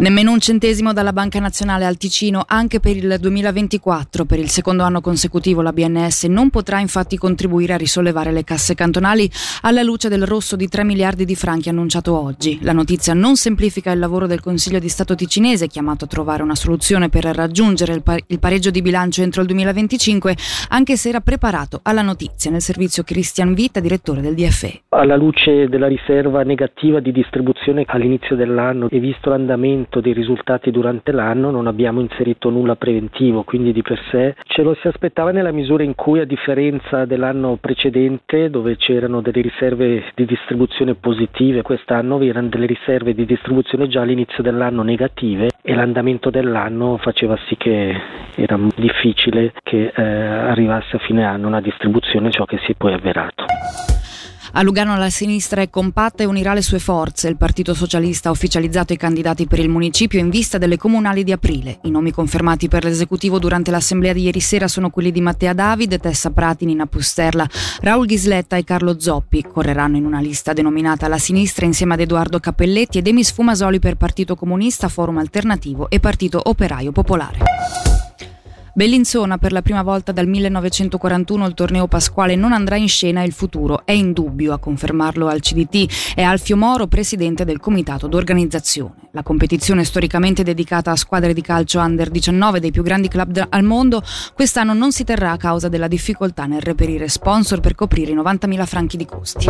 Nemmeno un centesimo dalla Banca Nazionale al Ticino anche per il 2024. Per il secondo anno consecutivo la BNS non potrà infatti contribuire a risollevare le casse cantonali alla luce del rosso di 3 miliardi di franchi annunciato oggi. La notizia non semplifica il lavoro del Consiglio di Stato ticinese chiamato a trovare una soluzione per raggiungere il, par- il pareggio di bilancio entro il 2025, anche se era preparato alla notizia nel servizio Christian Vita, direttore del DFE. Alla luce della riserva negativa di distribuzione all'inizio dell'anno e visto l'andamento miglioramento dei risultati durante l'anno non abbiamo inserito nulla preventivo, quindi di per sé ce lo si aspettava nella misura in cui a differenza dell'anno precedente dove c'erano delle riserve di distribuzione positive, quest'anno vi erano delle riserve di distribuzione già all'inizio dell'anno negative e l'andamento dell'anno faceva sì che era difficile che eh, arrivasse a fine anno una distribuzione ciò che si è poi avverato. A Lugano la sinistra è compatta e unirà le sue forze. Il Partito Socialista ha ufficializzato i candidati per il municipio in vista delle comunali di aprile. I nomi confermati per l'esecutivo durante l'assemblea di ieri sera sono quelli di Mattea Davide, Tessa Prati, Nina Pusterla, Raul Ghisletta e Carlo Zoppi. Correranno in una lista denominata La Sinistra insieme ad Edoardo Cappelletti e Demis Fumasoli per Partito Comunista, Forum Alternativo e Partito Operaio Popolare. Bellinzona per la prima volta dal 1941 il torneo pasquale non andrà in scena e il futuro è in dubbio, a confermarlo al CDT è Alfio Moro, presidente del comitato d'organizzazione. La competizione storicamente dedicata a squadre di calcio under 19 dei più grandi club al mondo quest'anno non si terrà a causa della difficoltà nel reperire sponsor per coprire i 90.000 franchi di costi.